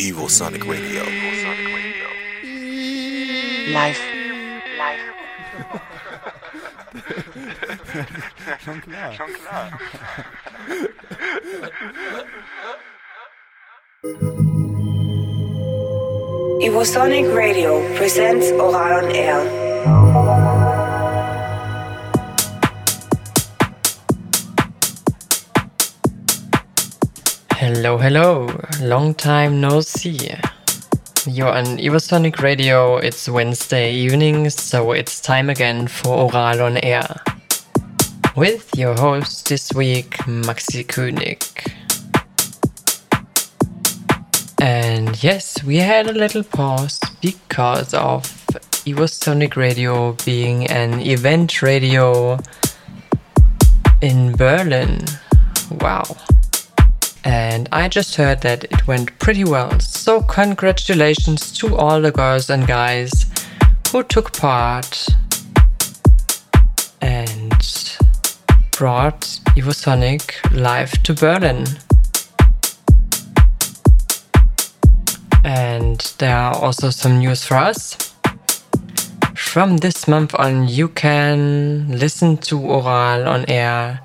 Evosonic Radio. Live. Live. Schon klar. Schon klar. Evosonic Radio presents Ohral on Air. Hello, hello. Long time no see. You're on Evosonic Radio. It's Wednesday evening, so it's time again for Ohral on Air. With your host this week, Maxie König. And yes, we had a little pause because of Evosonic Radio being an event radio in Berlin. Wow. And I just heard that it went pretty well. So, congratulations to all the girls and guys who took part and brought Evosonic live to Berlin. And there are also some news for us. From this month on, you can listen to Ohral on air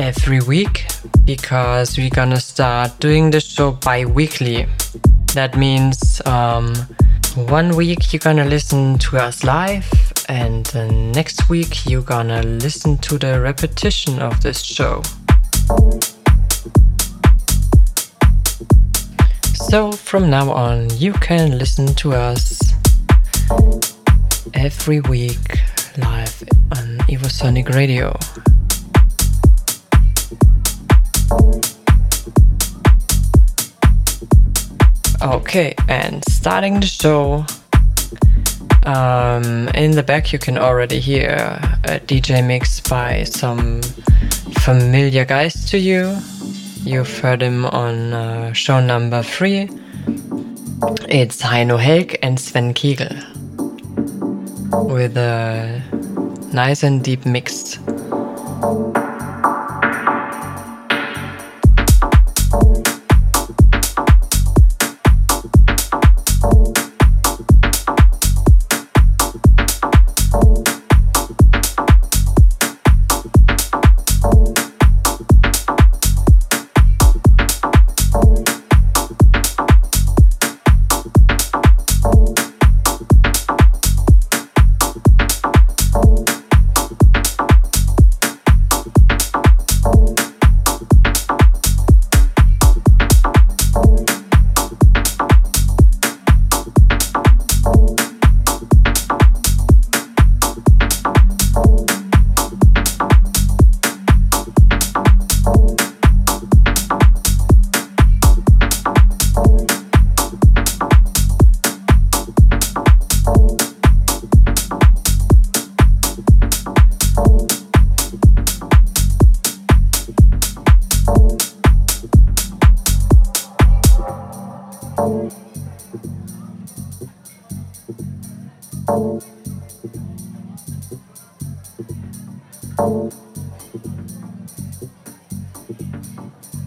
every week because we're gonna start doing the show bi-weekly. That means um, one week you're gonna listen to us live and the next week you're gonna listen to the repetition of this show. So from now on you can listen to us every week live on evosonic radio Okay, and starting the show. Um, in the back, you can already hear a DJ mix by some familiar guys to you. You've heard him on uh, show number three. It's Heino Helck and Sven Kegel with a nice and deep mix.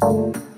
Shuffle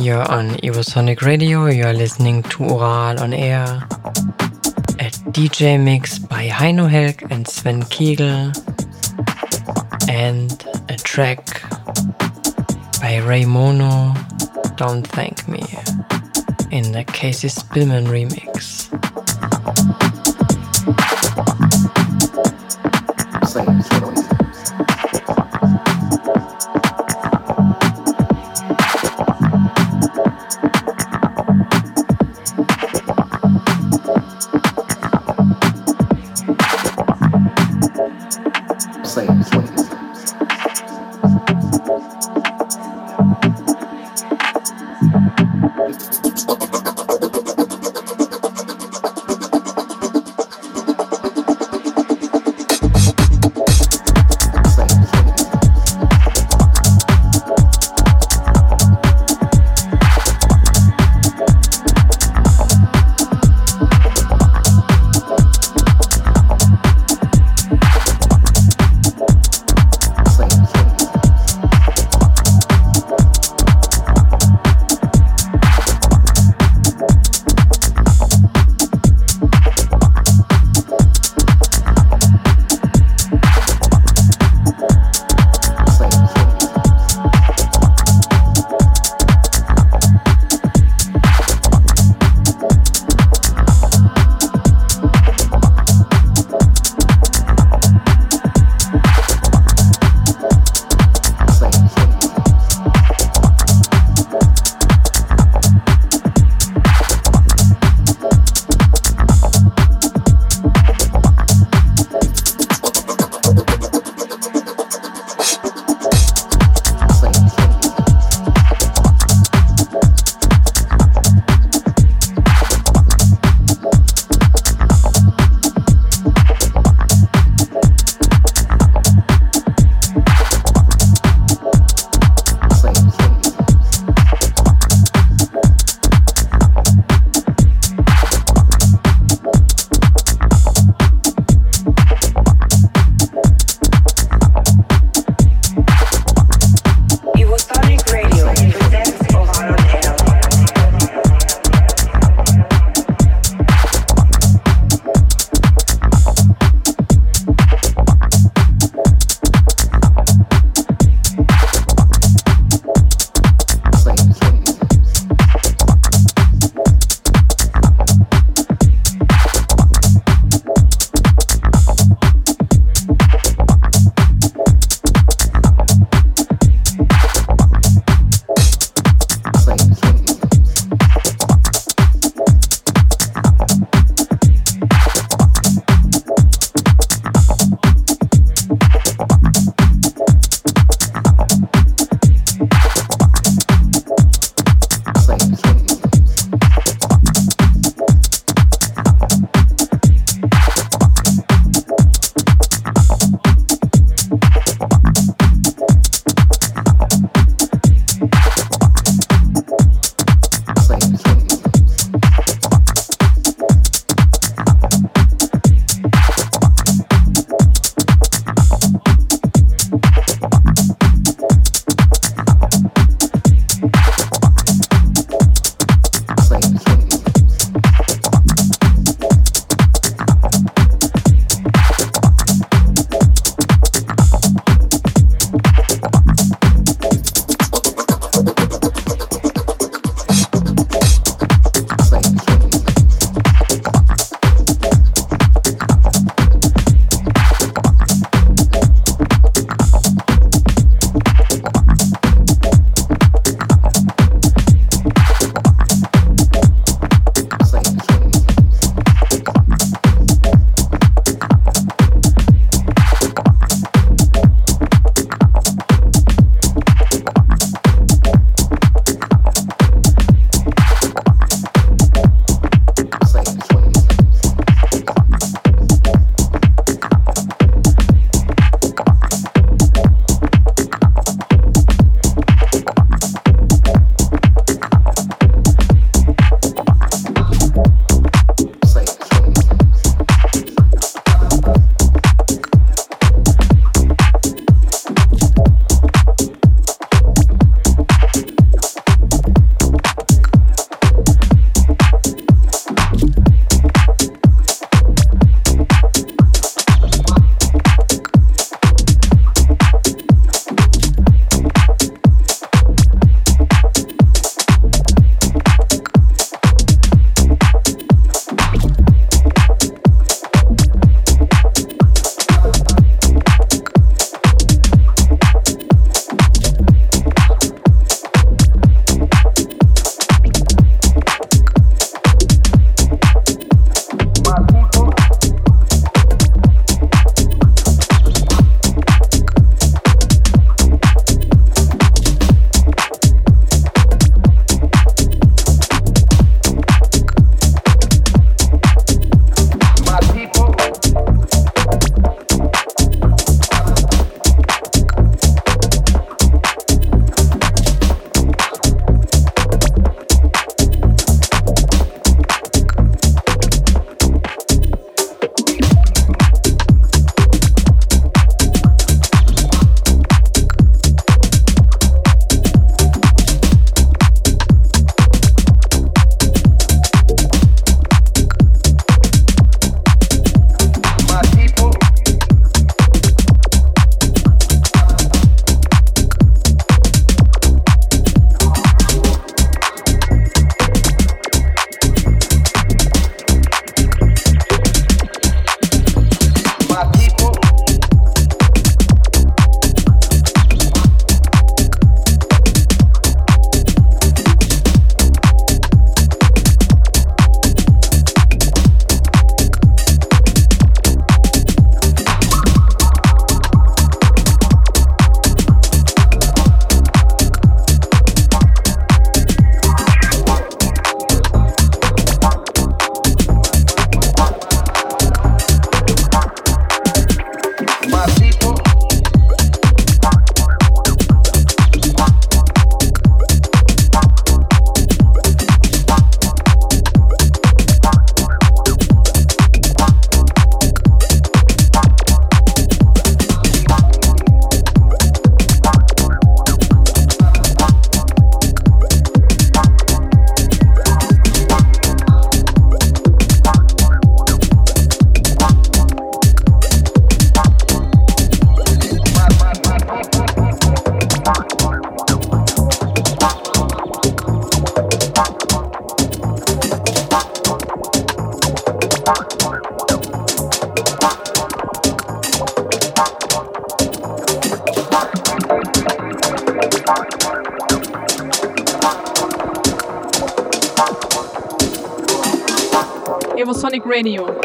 You're on Evosonic Radio, you're listening to Ohral on Air. A DJ Mix by Heino Helck and Sven Kegel and a track by Ray Mono, Don't Thank Me, in the Casey Spillman remix. Evosonic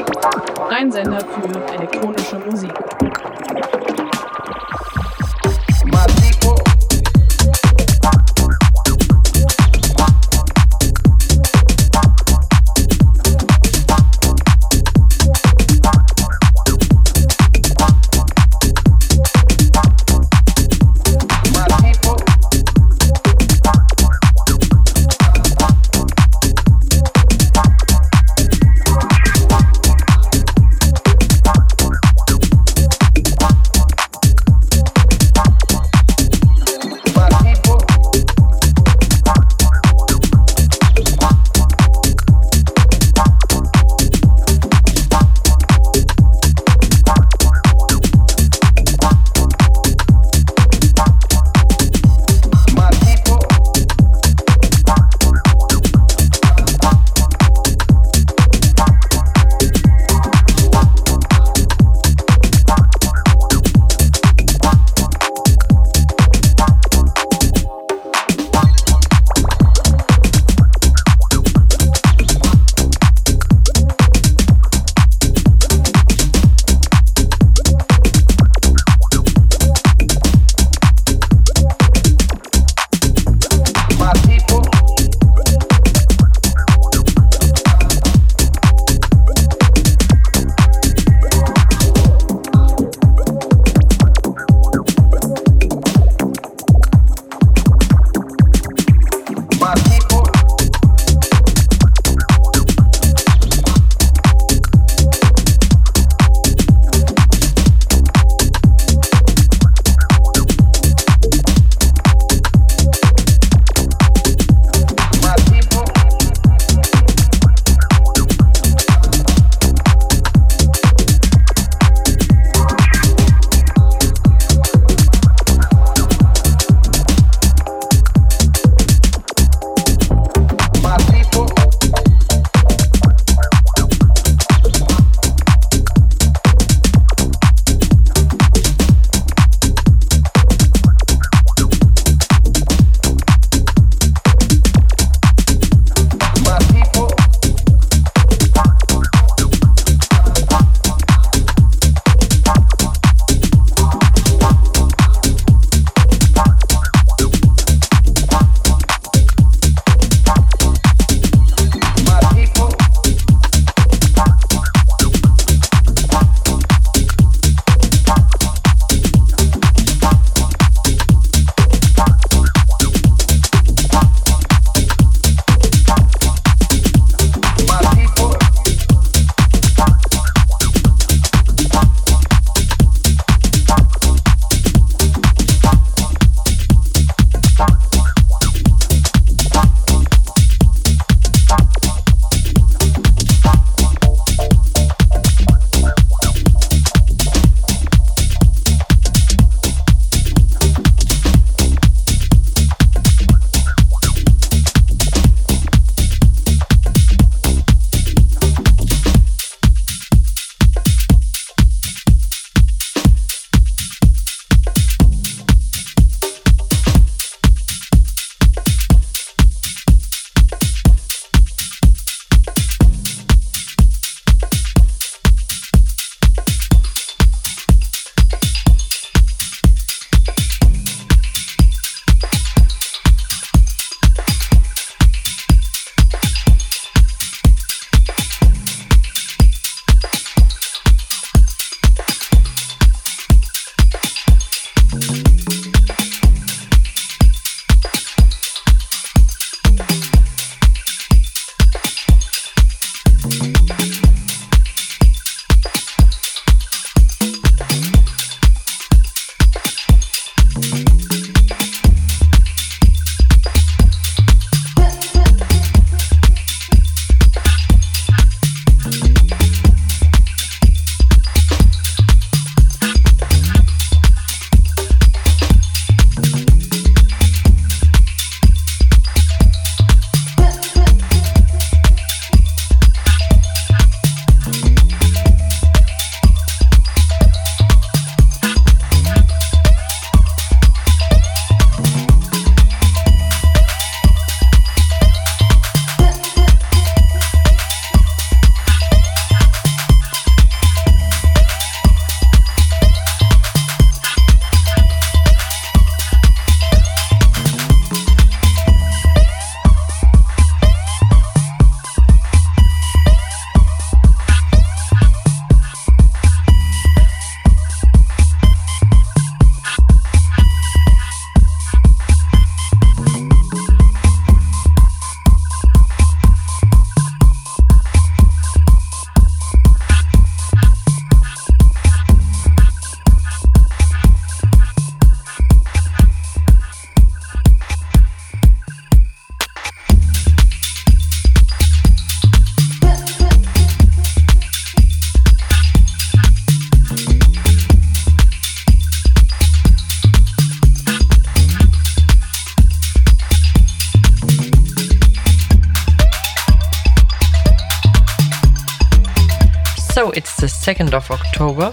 October,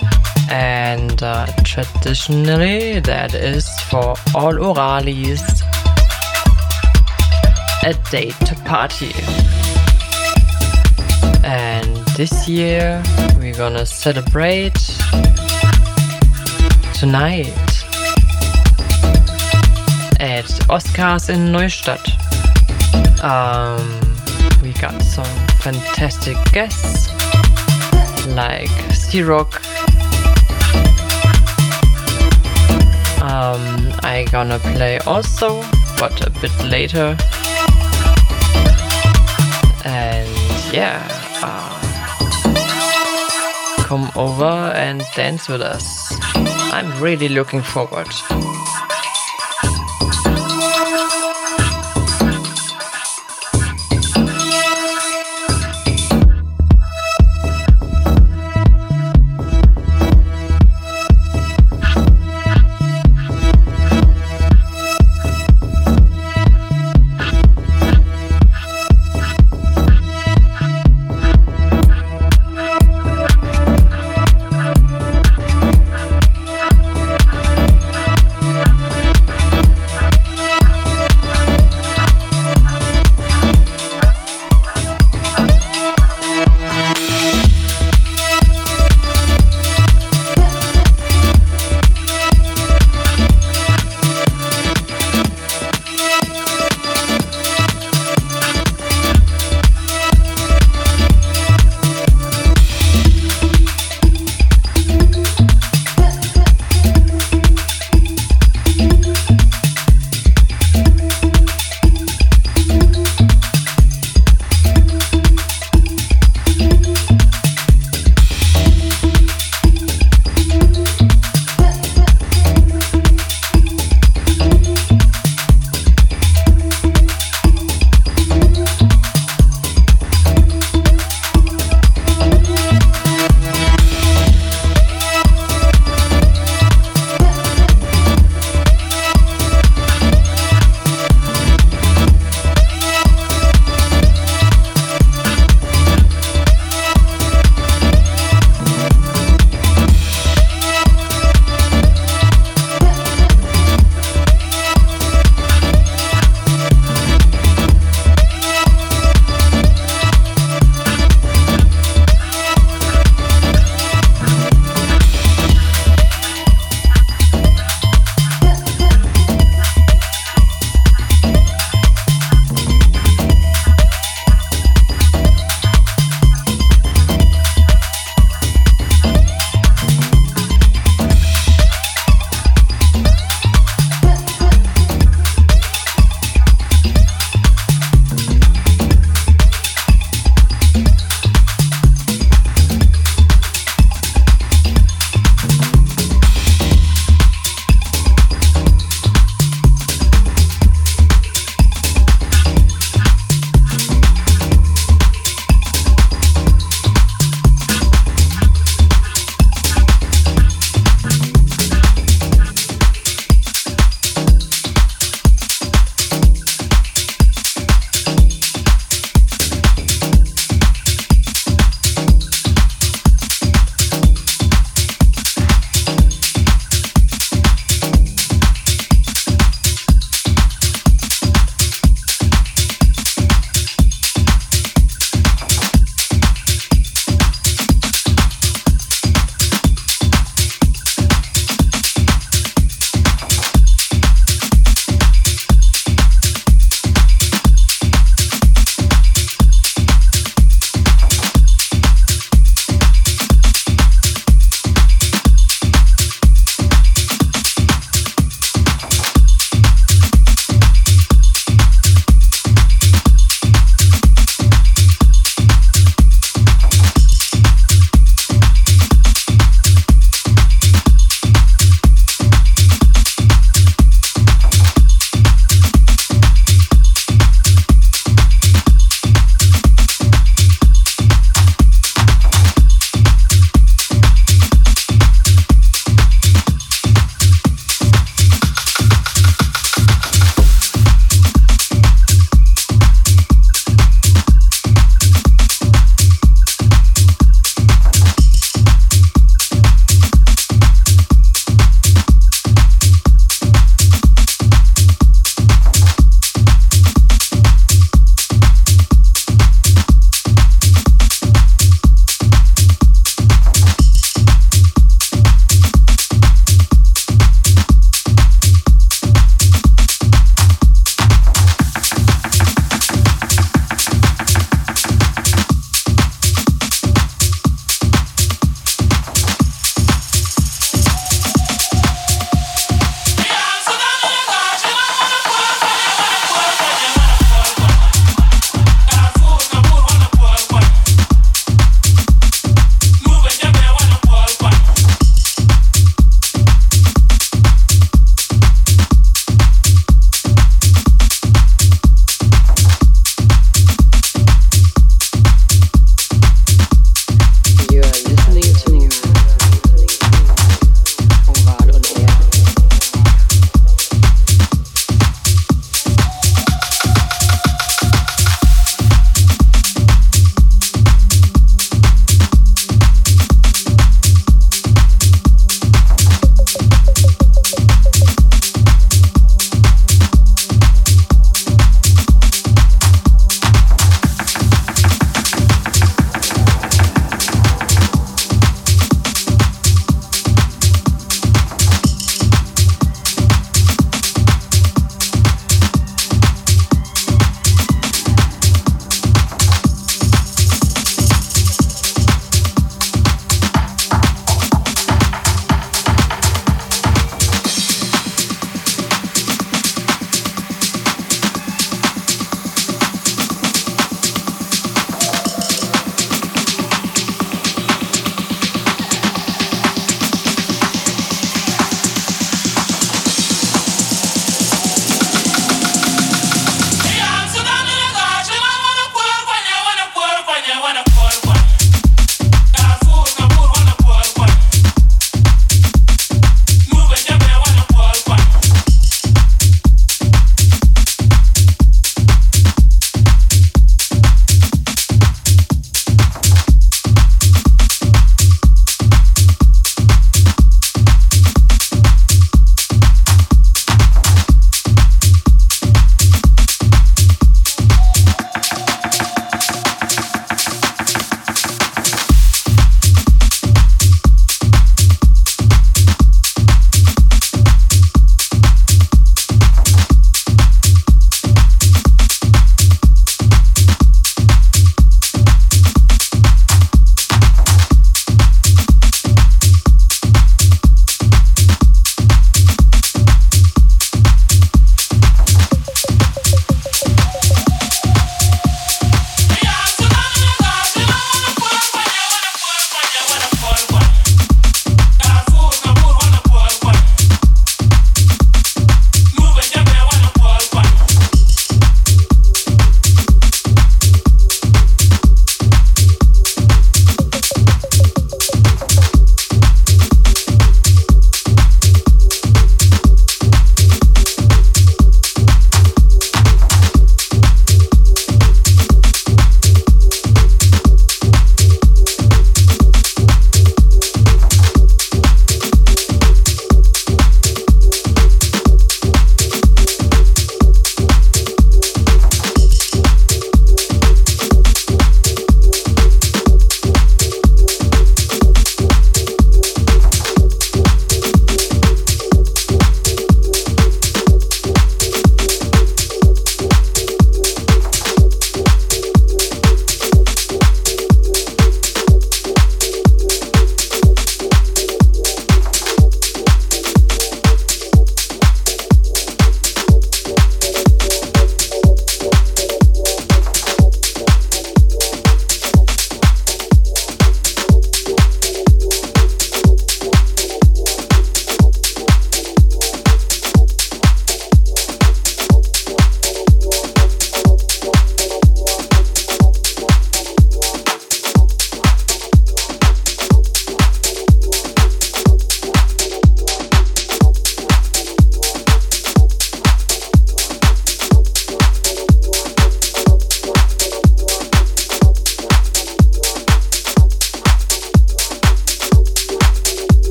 and uh, traditionally that is for all Oralis a date to party. And this year we're gonna celebrate tonight at Oscars in Neustadt. Um, we got some fantastic guests like C-Rock. Um, I gonna play also, but a bit later. And yeah, uh, come over and dance with us. I'm really looking forward.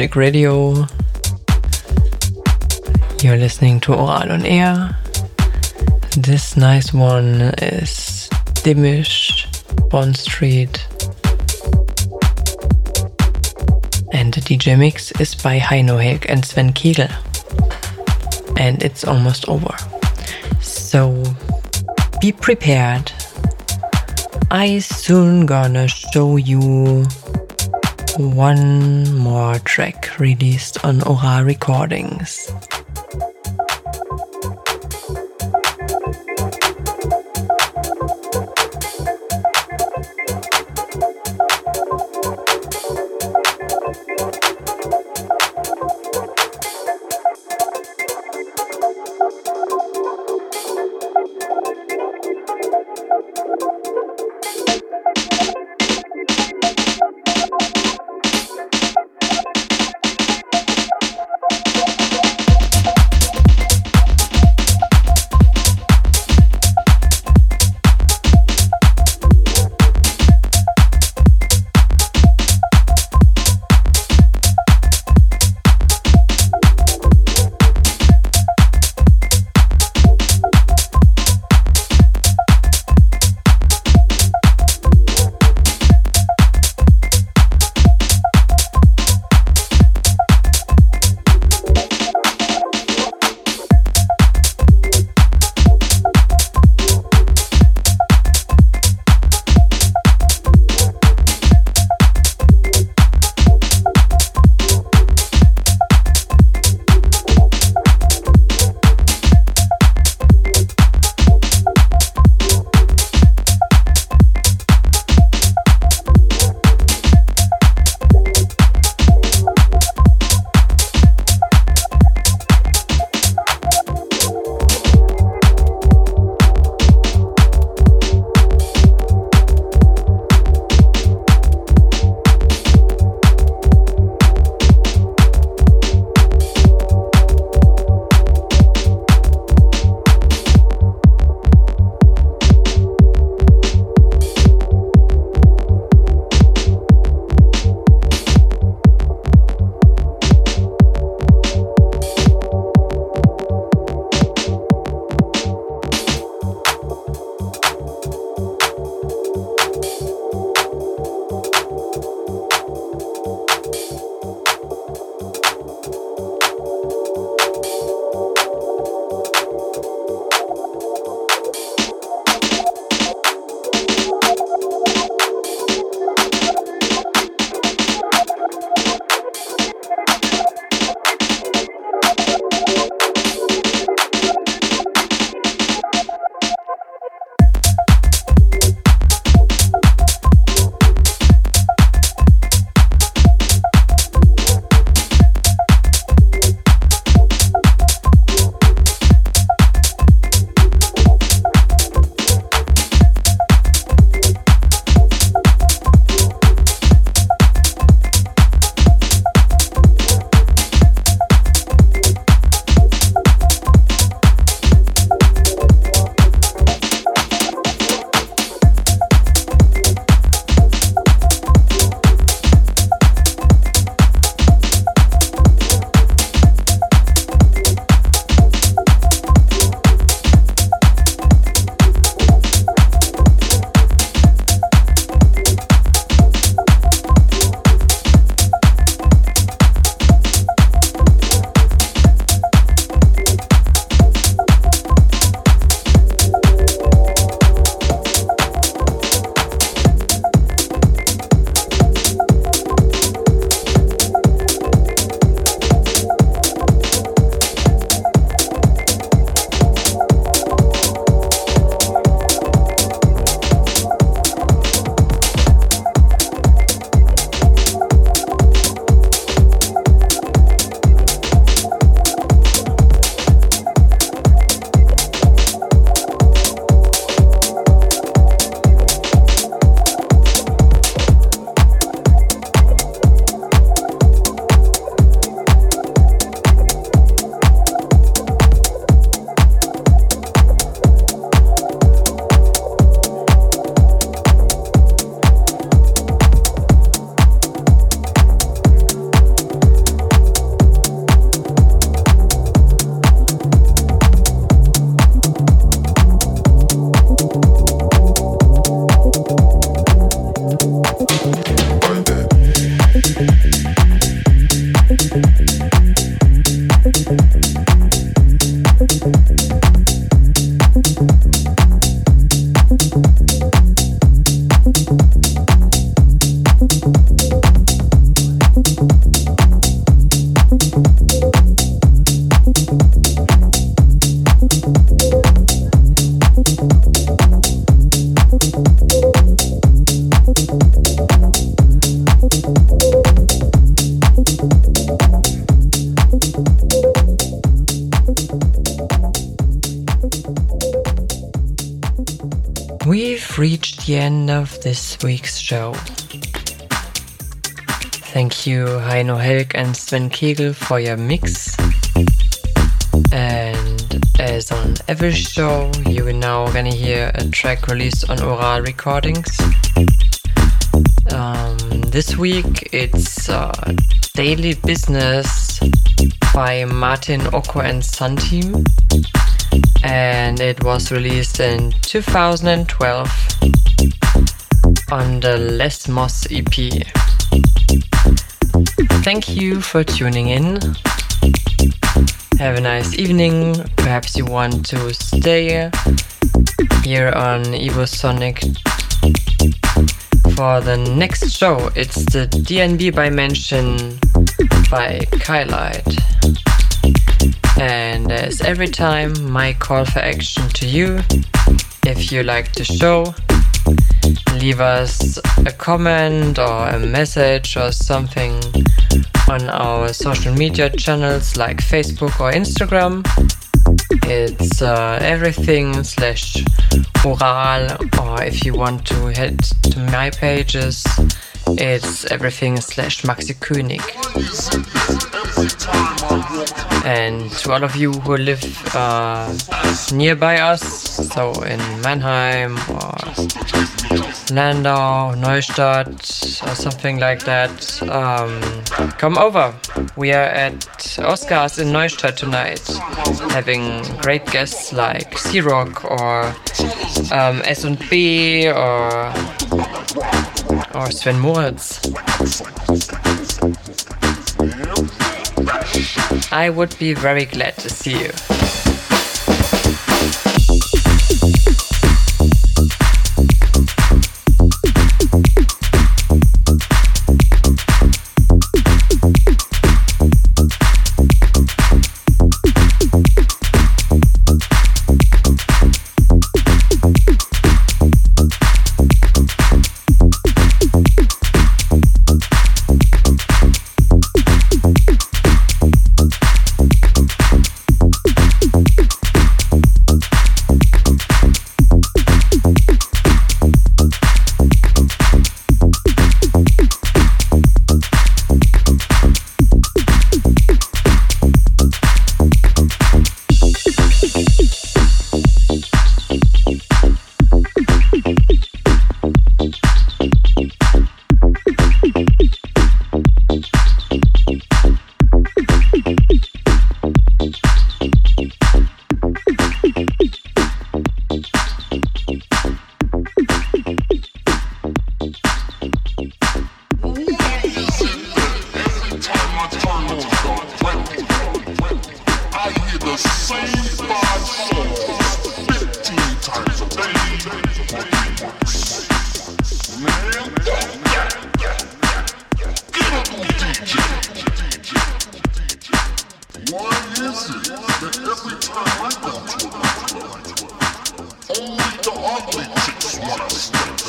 On Evosonic Radio. You're listening to Ohral on Air. This nice one is Dimmish, Bond Street. And the DJ mix is by Heino Helck and Sven Kegel. And it's almost over. So be prepared. I soon gonna show you one more track released on Ohral Recordings. Of this week's show. Thank you, Heino Helck and Sven Kegel, for your mix. And as on every show, you are now gonna hear a track released on Ohral Recordings. Um, this week it's uh, Daily Business by Martin Occo and Sun Team. And it was released in 2012 on the Les Moss EP. Thank you for tuning in. Have a nice evening. Perhaps you want to stay here on Evosonic for the next show. It's the DNB by Mention by Kylite. And as every time, my call for action to you. If you like the show, leave us a comment or a message or something on our social media channels like Facebook or Instagram. It's uh, everything slash Ohral, or if you want to head to my pages, it's everything slash Maxie König. And to all of you who live uh, nearby us, so in Mannheim or Landau, Neustadt, or something like that, um, come over. We are at Oscars in Neustadt tonight, having great guests like C-Rock or um, S&B or or Sven Moritz. I would be very glad to see you. one.